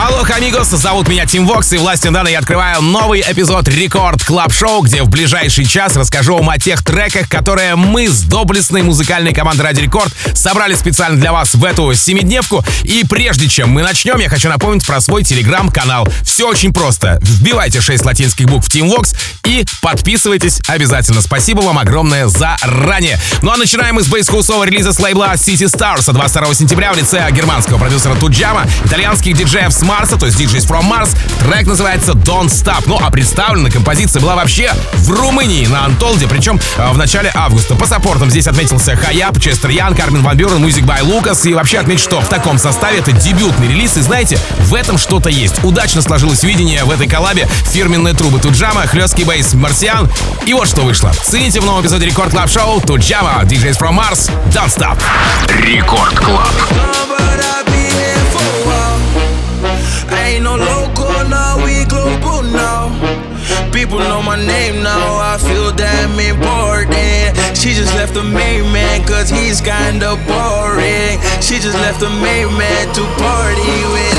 Алло, амигос, зовут меня Тим Вокс, и властью данной я открываю новый эпизод Record Club Show, где в ближайший час расскажу вам о тех треках, которые мы с доблестной музыкальной командой Радио Рекорд собрали специально для вас в эту семидневку. И прежде чем мы начнем, я хочу напомнить про свой телеграм-канал. Все очень просто. Вбивайте 6 латинских букв Tim Vox и подписывайтесь обязательно. Спасибо вам огромное заранее. Ну а начинаем мы с бейсхаусового релиза с лейбла City Stars 22 сентября в лице германского продюсера Туджама, итальянских диджеев Марса, то есть DJs from Mars. Трек называется Don't Stop. Ну, а представлена композиция была вообще в Румынии на Антолде, причем э, в начале августа. По саппортам здесь отметился Хаяп, Честер Ян, Кармен Ван Бюрен, Music by Лукас. И вообще отметить, что в таком составе это дебютный релиз. И знаете, в этом что-то есть. Удачно сложилось видение в этой коллабе. Фирменные трубы Туджама, хлесткий бейс Марсиан. И вот что вышло. Цените в новом эпизоде Рекорд Клаб Шоу Туджама, DJs from Mars, Don't Stop. Рекорд Клаб. Ain't no local now, we global now. People know my name now, I feel damn important. She just left the main man, cause he's kinda boring. She just left the main man to party with.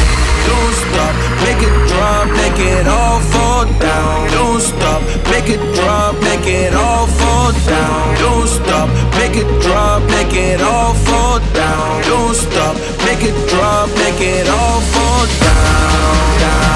Don't stop, make it drop, make it all fall down. Don't stop, make it drop, make it all fall down. Don't stop, make it drop, make it all fall down. Don't stop, make it drop, make it all fall down, down,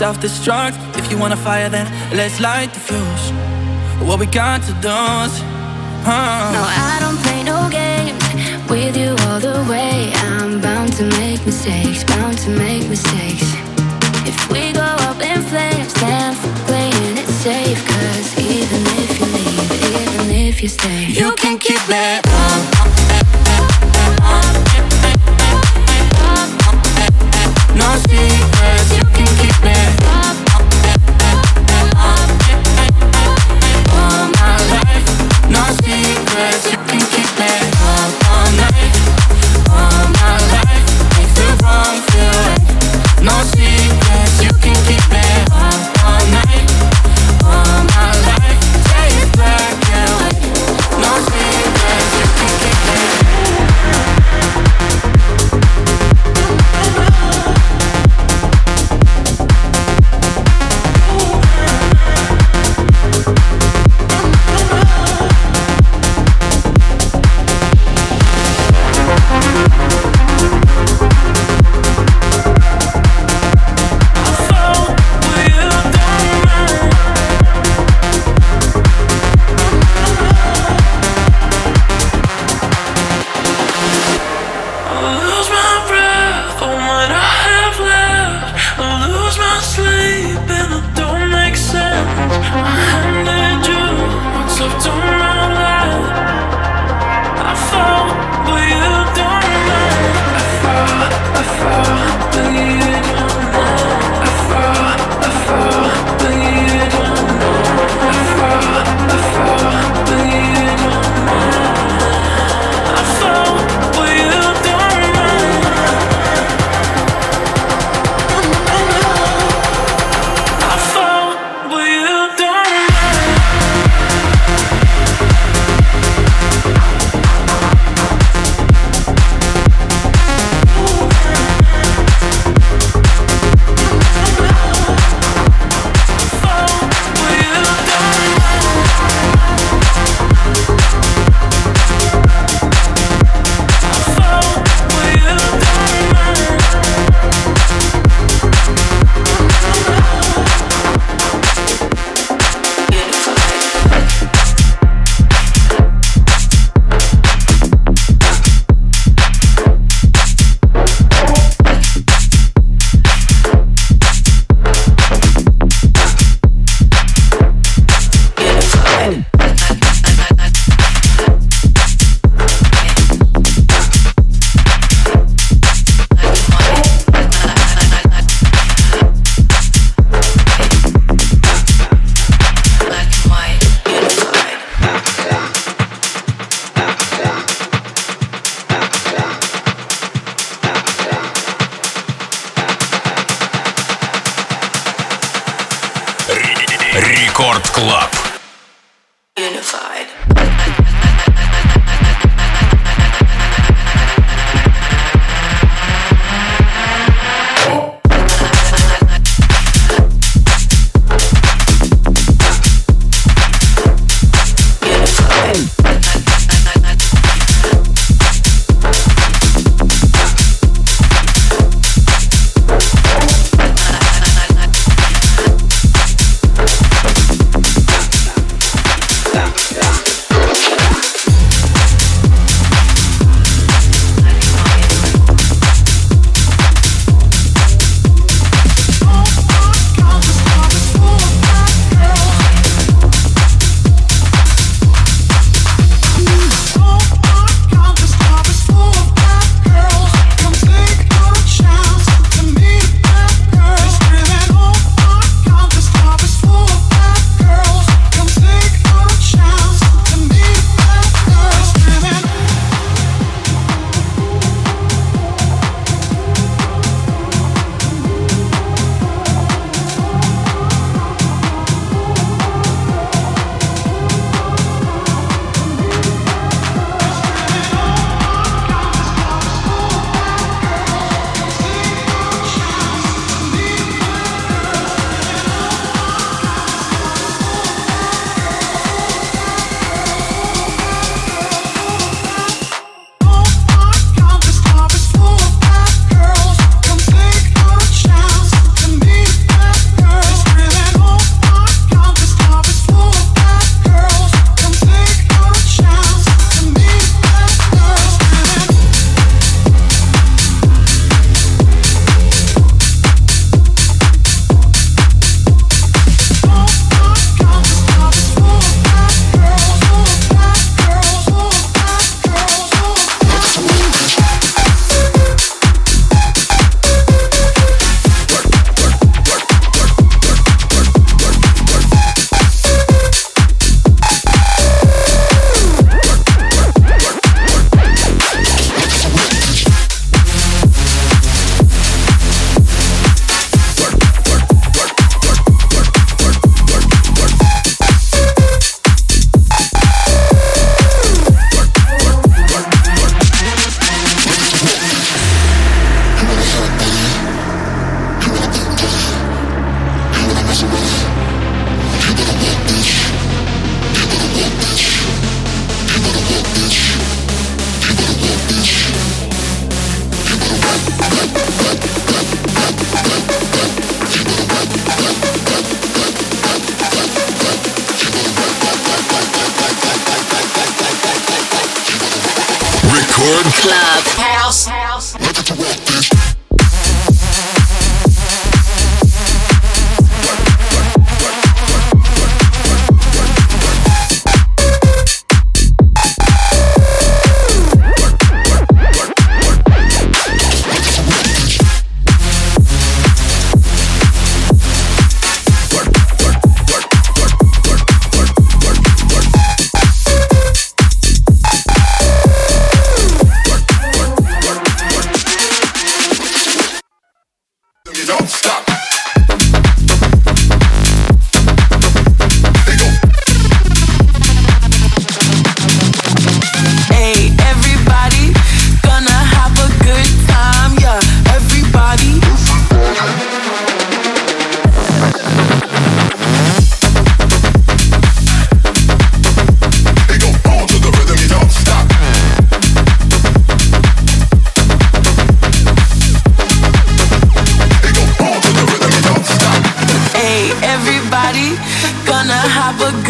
self-destruct. If you wanna fire then let's light the fuse. What we got to do is uh. No, I don't play no games With you all the way. I'm bound to make mistakes Bound to make mistakes. If we go up in flames Then playing it safe. Cause even if you leave Even if you stay You can keep me must be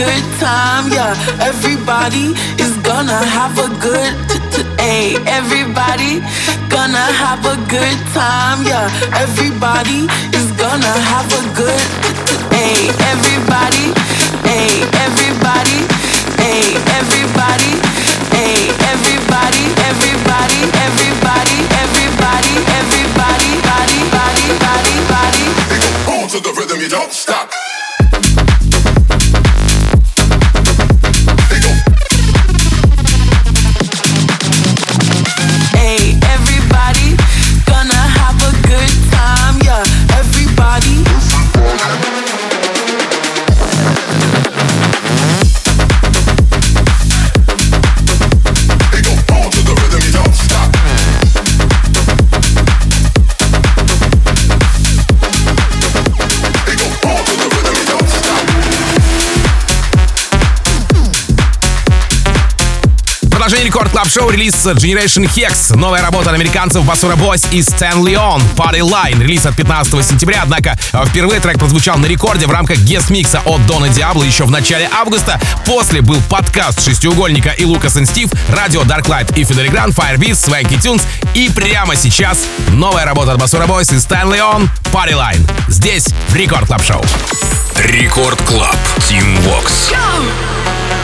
good time, yeah. Everybody is gonna have a good hey, everybody gonna have a good time, yeah. Everybody is gonna have a good hey, everybody, hey, everybody, hey, everybody, hey, everybody, everybody, everybody, everybody, everybody, body, body, body, body. Boom to the rhythm, you don't stop. Продолжение Record Club Show релиз Generation Hex. Новая работа американцев Basura Boyz и Стэн Леон Party Line. Релиз от 15 сентября, однако э, впервые трек прозвучал на рекорде в рамках guest-микса от Дона Диабло еще в начале августа. После был подкаст Шестиугольника и Лукас и Стив, радио Darklight и Fedde Le Grand, Firebeats, Swanky Tunes. И прямо сейчас новая работа от Basura Boyz и Стэн Леон Party Line. Здесь в Record Club Show. Record Club. Тим Вокс. Go!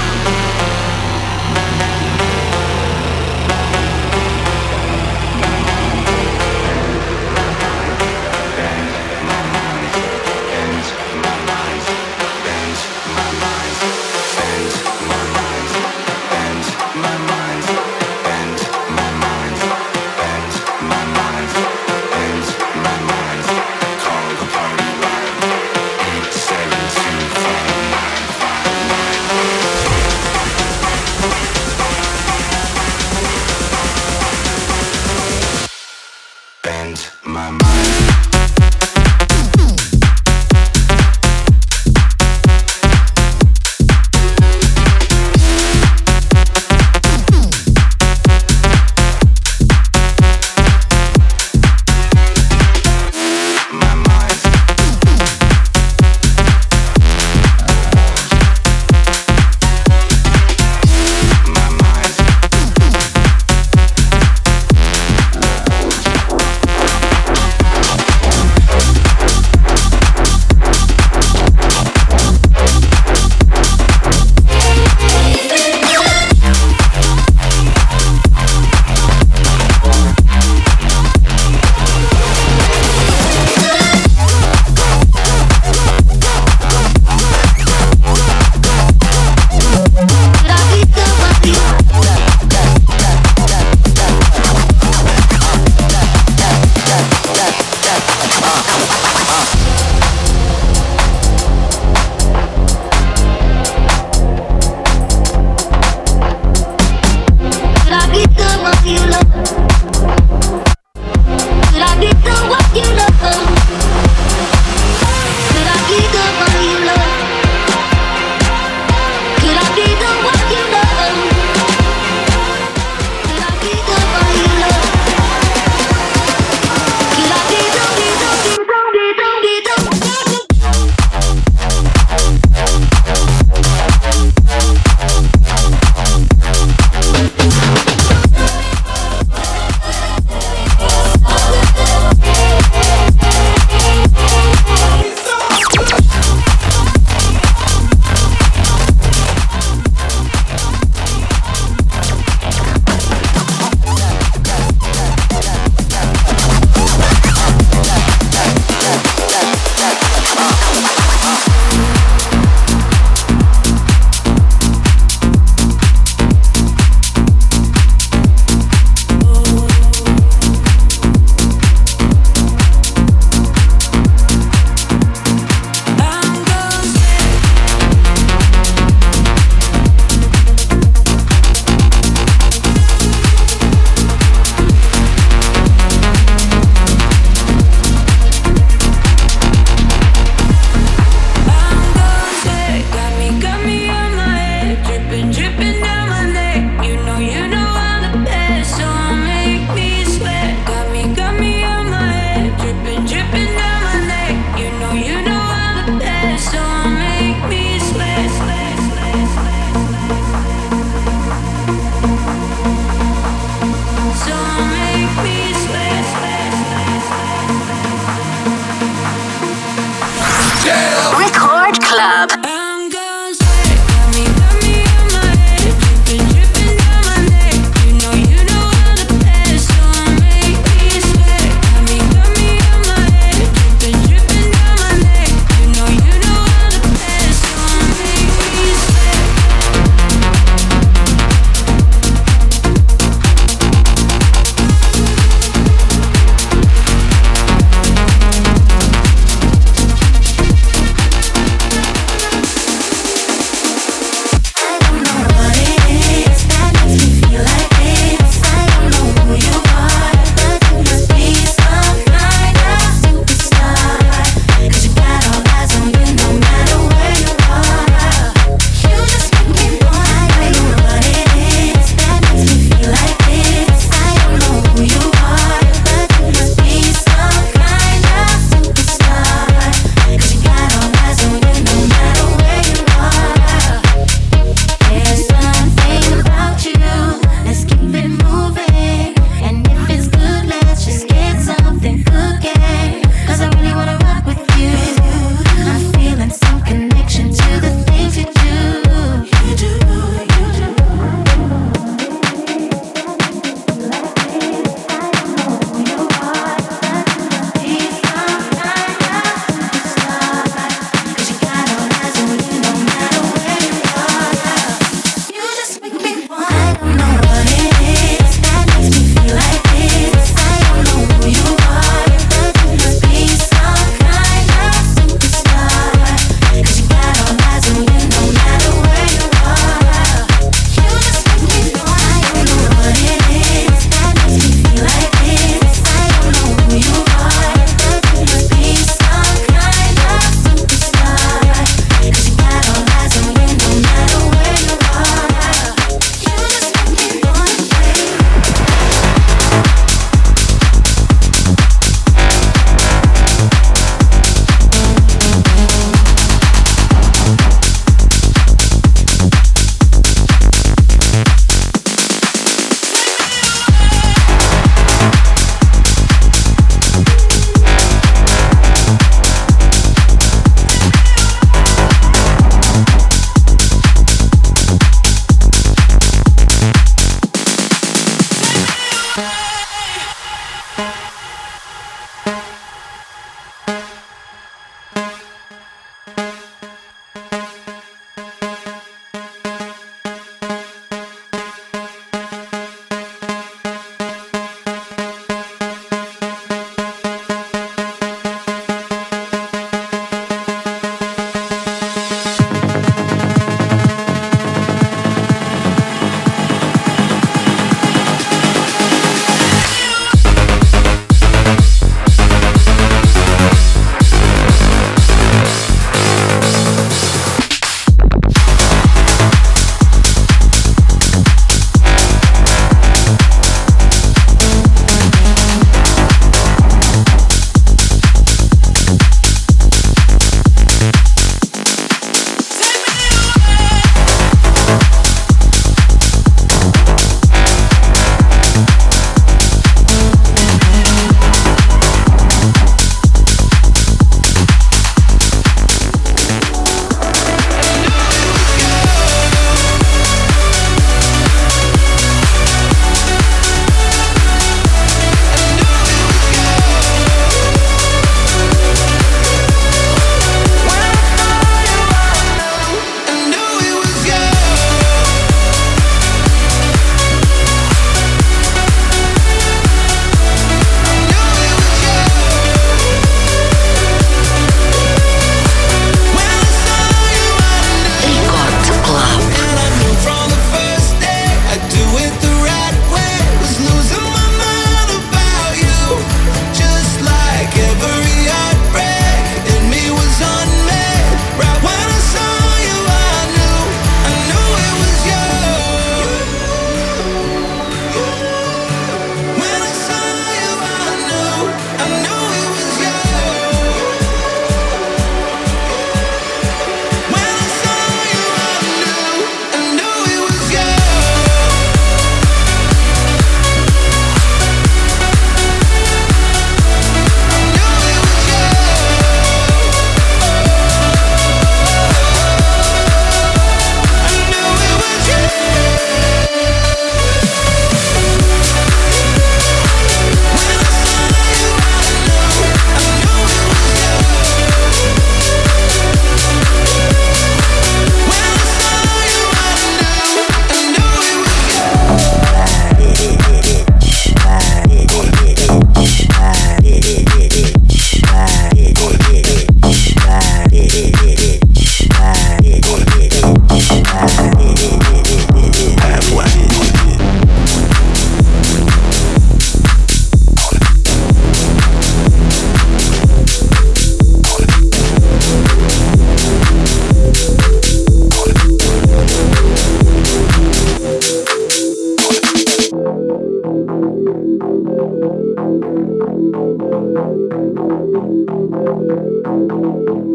Thank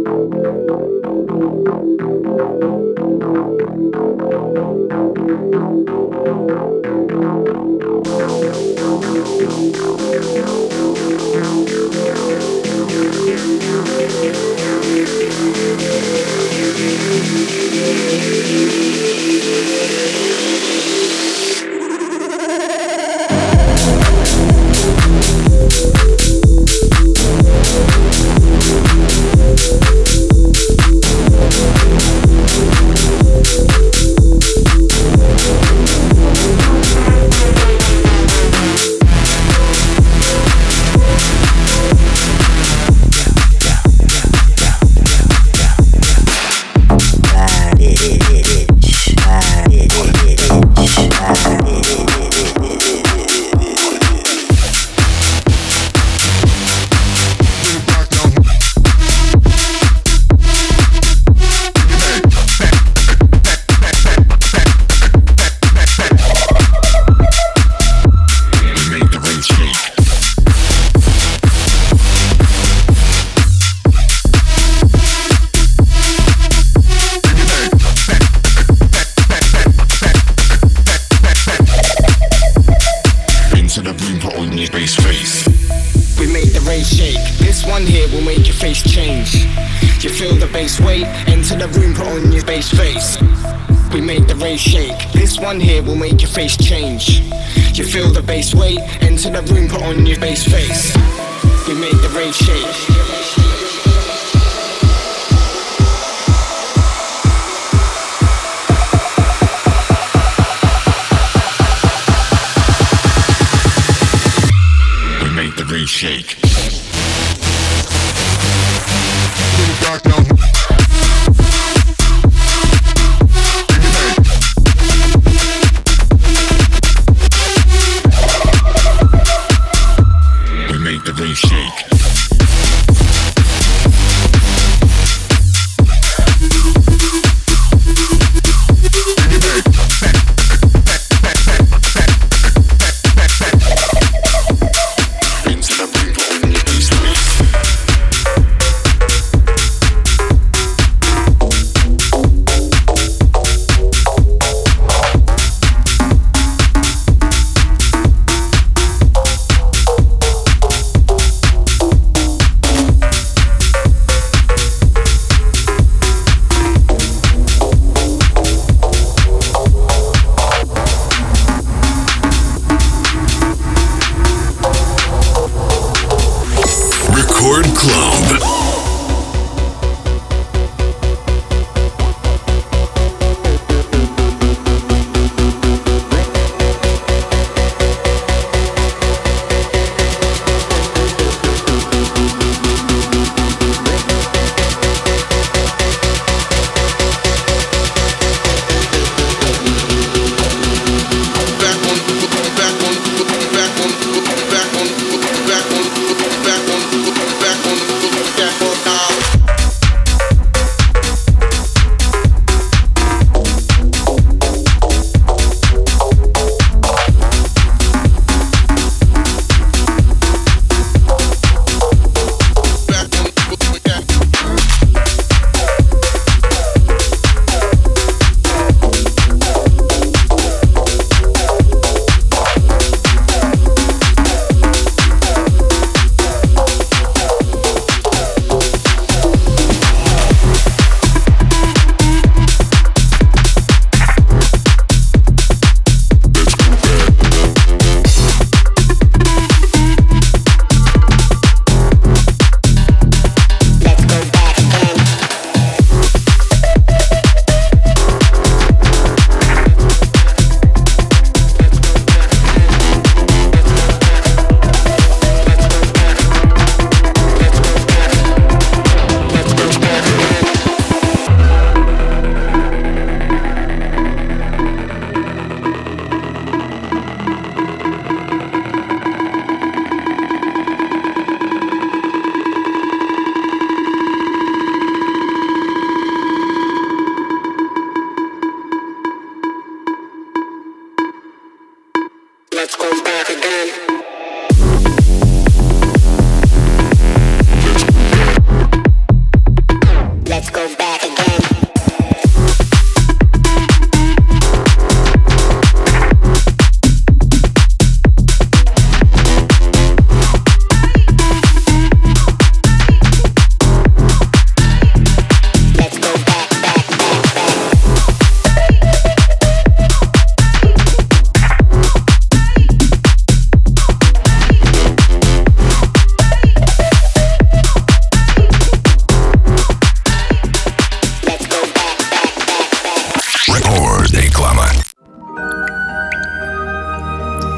you.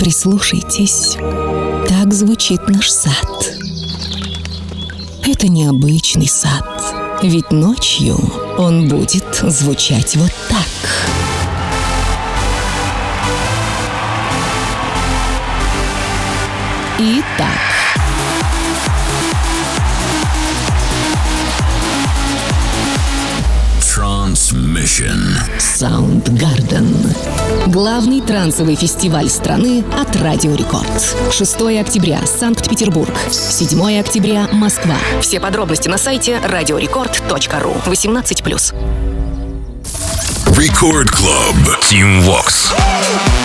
Прислушайтесь. Так звучит наш сад. Это необычный сад, ведь ночью он будет звучать вот так. Итак. так. Transmission. Soundgarden. Главный трансовый фестиваль страны от Радио Рекорд. 6 октября Санкт-Петербург, 7 октября Москва. Все подробности на сайте radiorecord.ru 18+. Record Club Team Vox.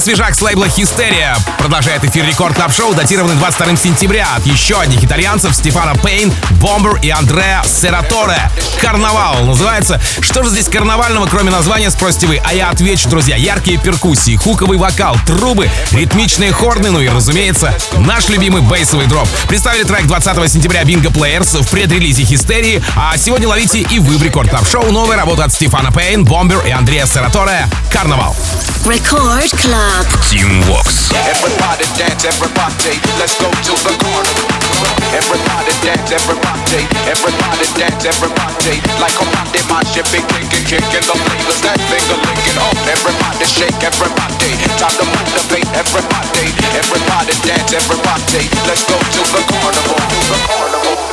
Свежак с лейбла Hysteria продолжает эфир Record Club Show, датированный 22 сентября от еще одних итальянцев Стефана Пейн, Бомбер и Андреа Сераторе. Карнавал называется. Что же здесь карнавального, кроме названия, спросите вы? А я отвечу, друзья. Яркие перкуссии, хуковый вокал, трубы, ритмичные хорны, ну и, разумеется, наш любимый бейсовый дроп. Представили трек 20 сентября Bingo Players в предрелизе Hysteria, а сегодня ловите и вы в Record Club Show новая работа от Стефана Пейн, Бомбер и Андреа Сераторе. Карнавал. Record Club. Team Vox. Everybody dance, everybody, let's go to the carnival. Everybody dance, everybody, everybody dance, everybody. Like a party, my ship be kicking, kicking the flavors, that finger licking up. Everybody shake, everybody, time to motivate everybody. Everybody dance, everybody, let's go to the carnival. to The carnival.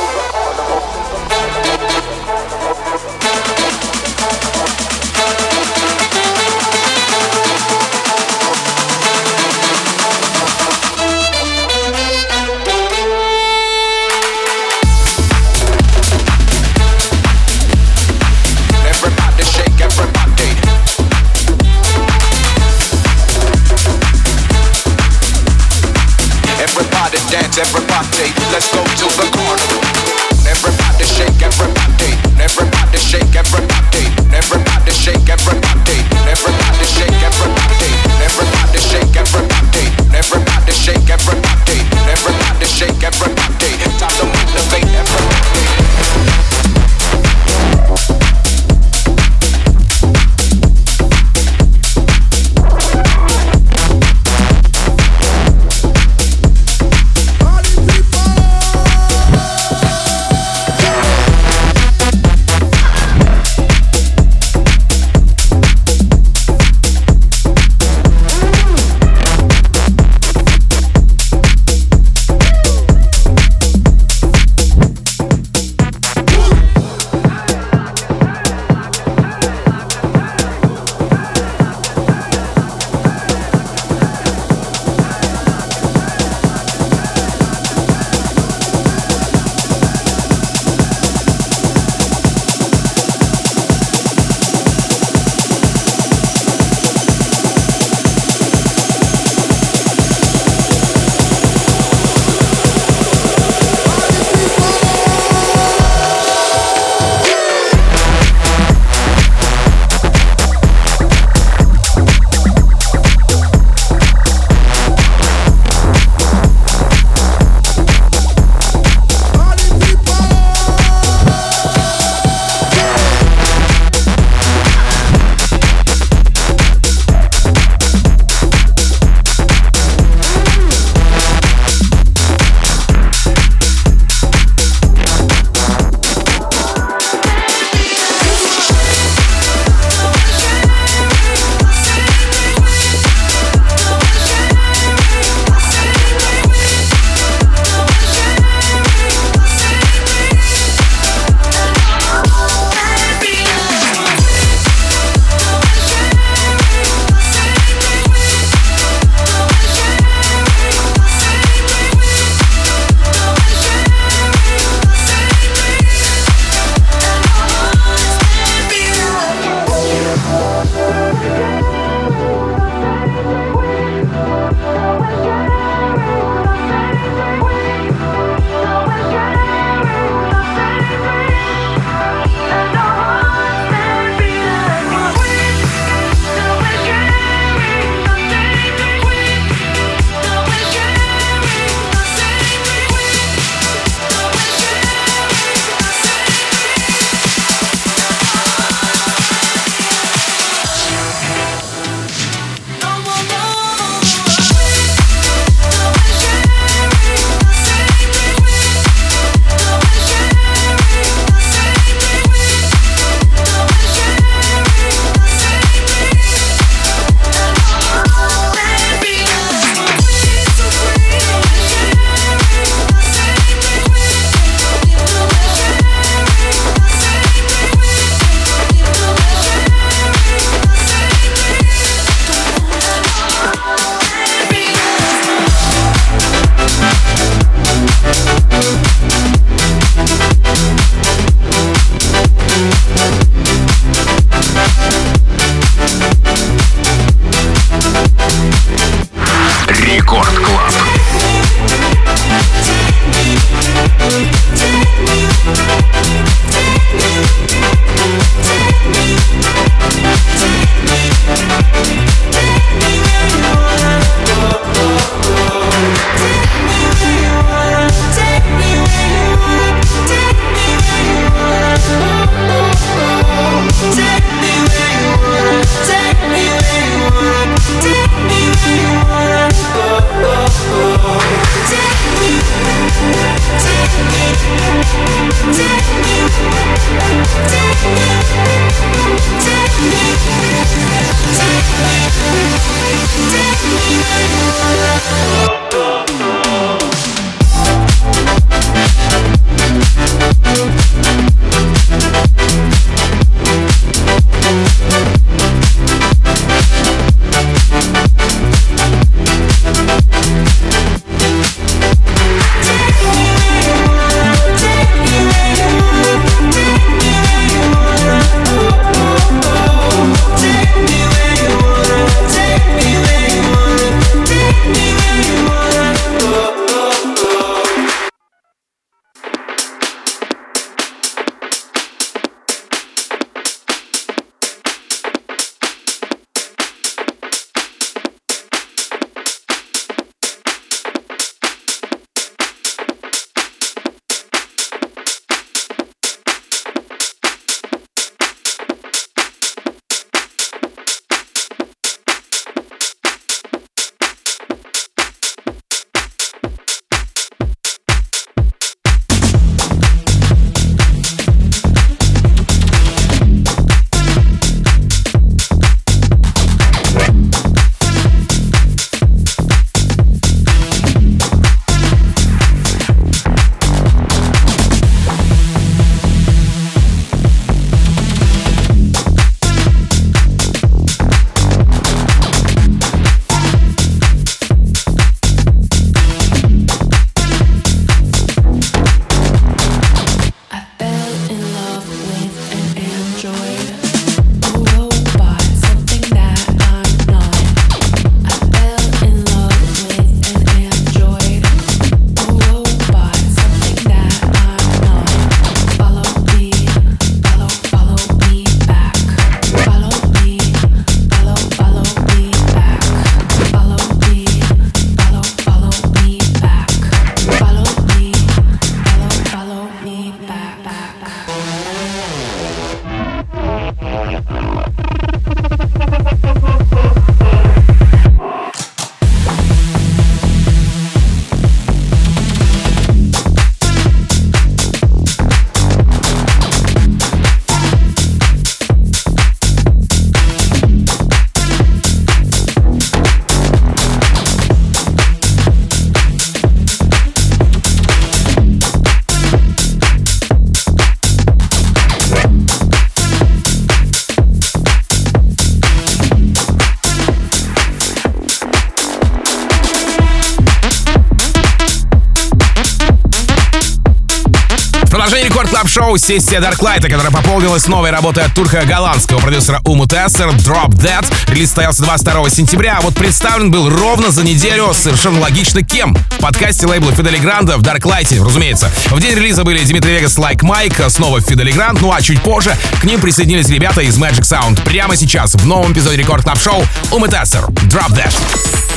Шоу сессия Darklight'а, которая пополнилась новой работой от турка голландского продюсера Уму Тессер Drop Dead. Релиз состоялся 22 сентября, а вот представлен был ровно за неделю совершенно логично кем. В подкасте лейбла Федде Ле Гранда Darklight'е, разумеется. В день релиза были Dimitri Vegas, Like Mike, снова Федде Ле Гранд, ну а чуть позже к ним присоединились ребята из Magic Sound. Прямо сейчас в новом эпизоде Record Club Show Уму Тессер Drop Dead.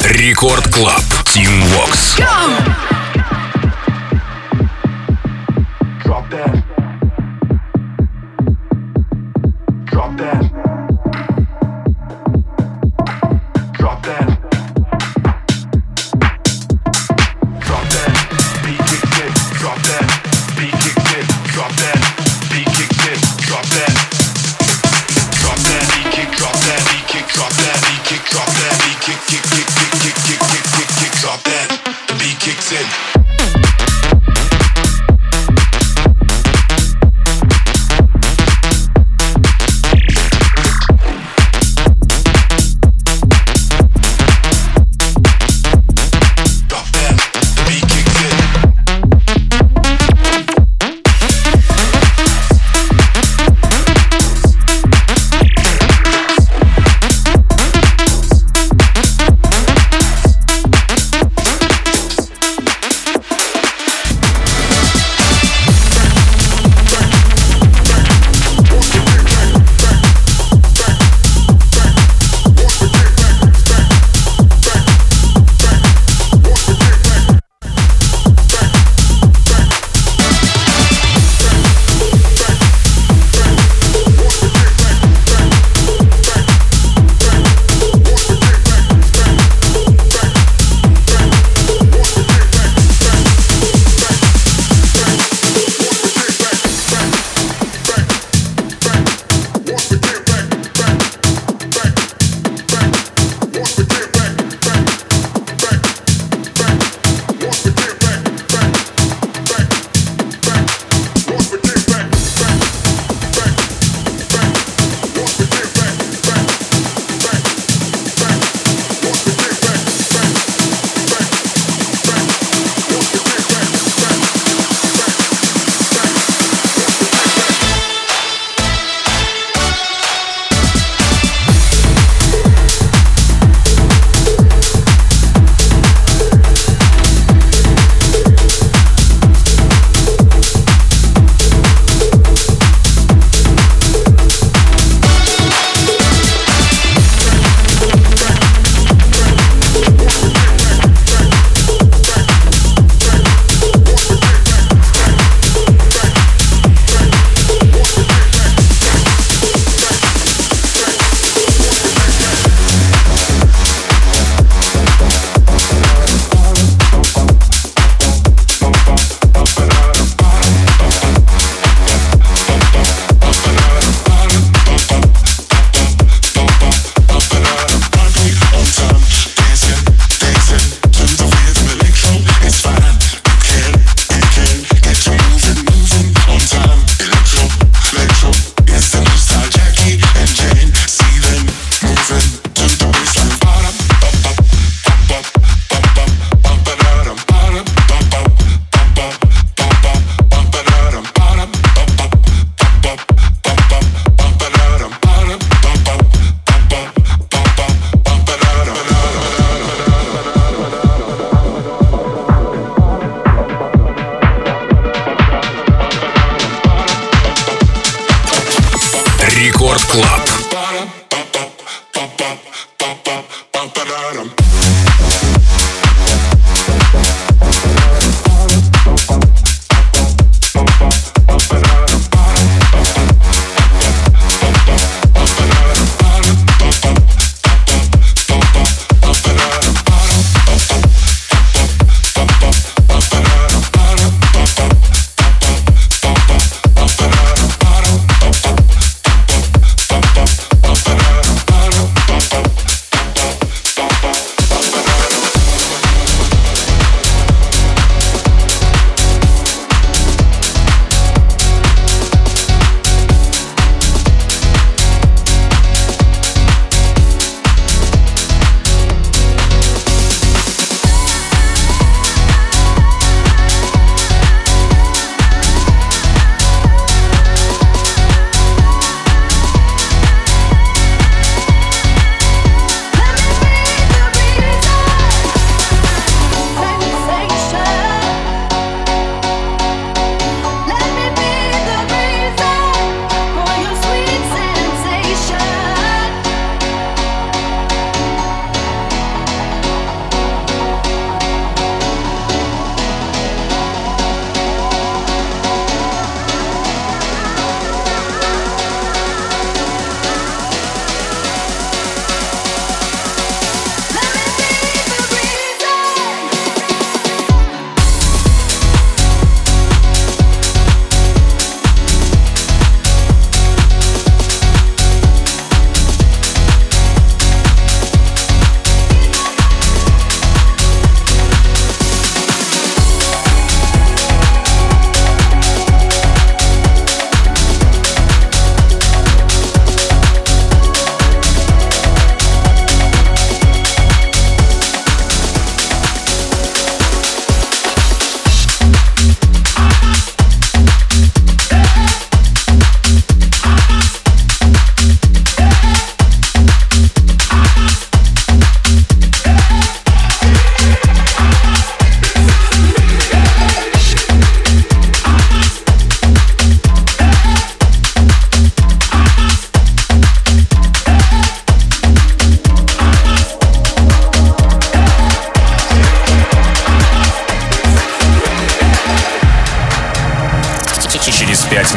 Record Club. Tim Vox. Go!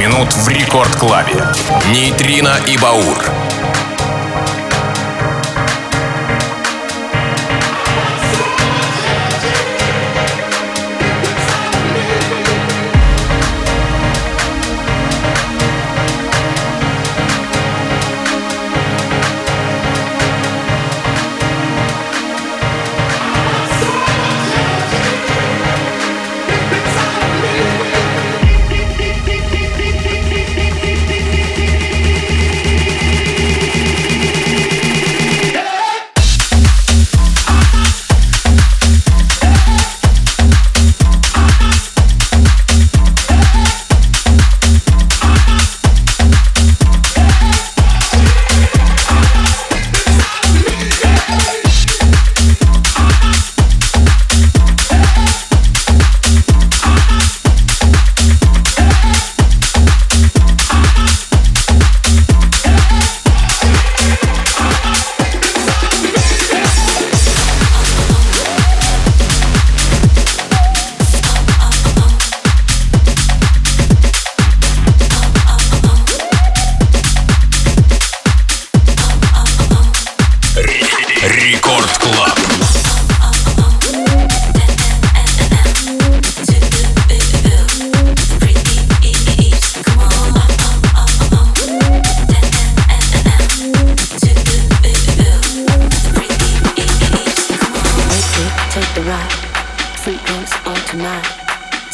Минут в рекорд-клабе. Нейтрино и Баур.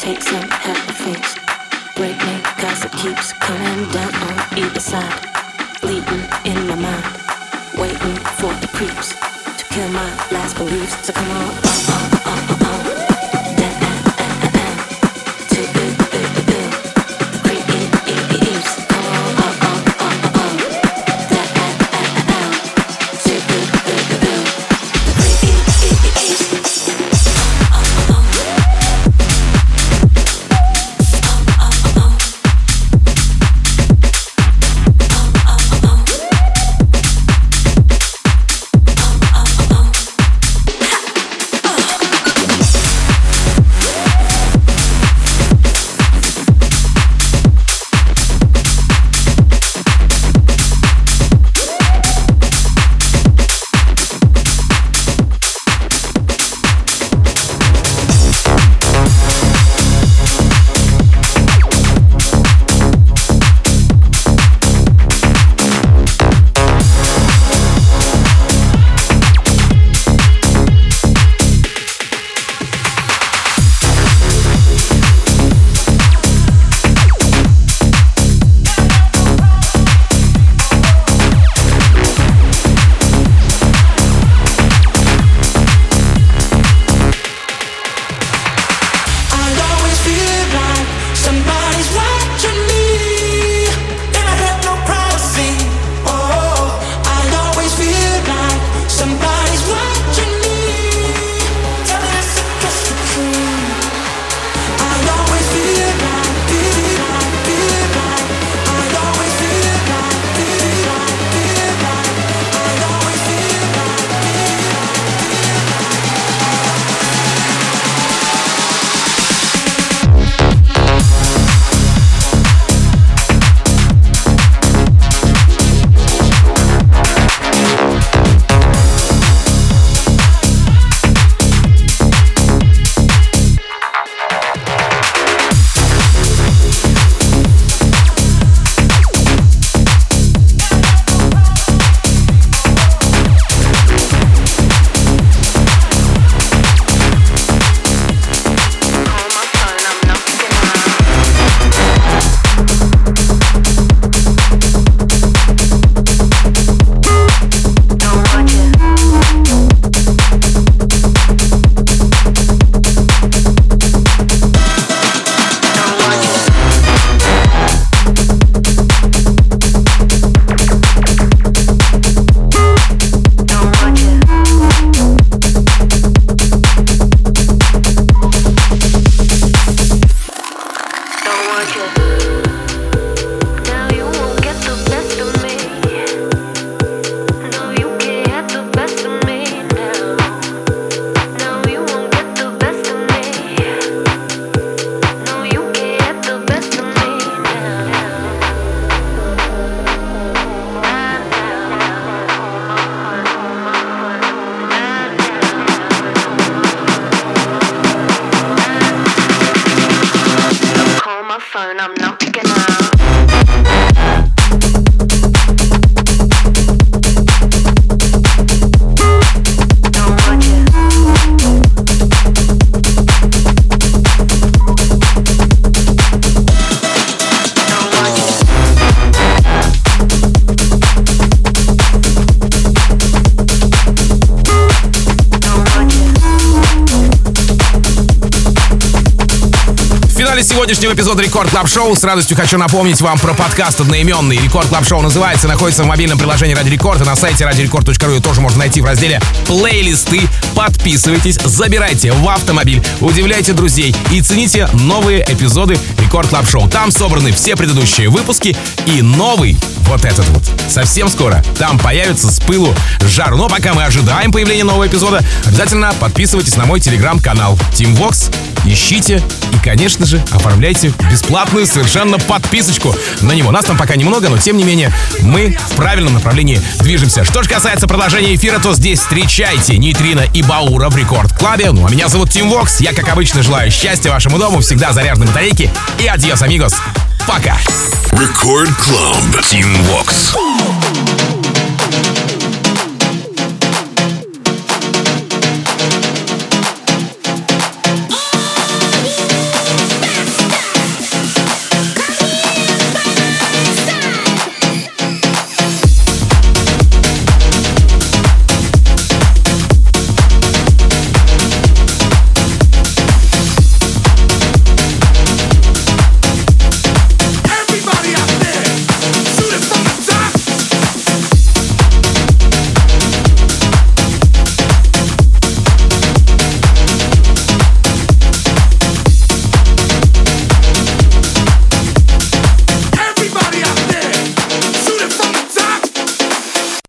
take some, have fix feast. Breaking gossip keeps coming down on either side. Bleeding in my mind, waiting for the creeps to kill my last beliefs. So come on. on. Финале сегодняшнего эпизода Record Club Show с радостью хочу напомнить вам про подкаст одноименный. Record Club Show называется, находится в мобильном приложении Радио Рекорд и на сайте радиорекорд.ру тоже можно найти в разделе плейлисты. Подписывайтесь, забирайте в автомобиль, удивляйте друзей и цените новые эпизоды Record Club Show. Там собраны все предыдущие выпуски и новый вот этот вот. Совсем скоро там появится с пылу жар. Но пока мы ожидаем появления нового эпизода, обязательно подписывайтесь на мой телеграм-канал Tim Vox, ищите и, конечно же, оформляйте бесплатную совершенно подписочку на него. Нас там пока немного, но тем не менее мы в правильном направлении движемся. Что же касается продолжения эфира, то здесь встречайте Нейтрина и Баура в Record Club е. Ну а меня зовут Тим Вокс. Я, как обычно, желаю счастья вашему дому, всегда заряженной батарейки. И adiós, amigos. Пока. Record Club. Tim Vox.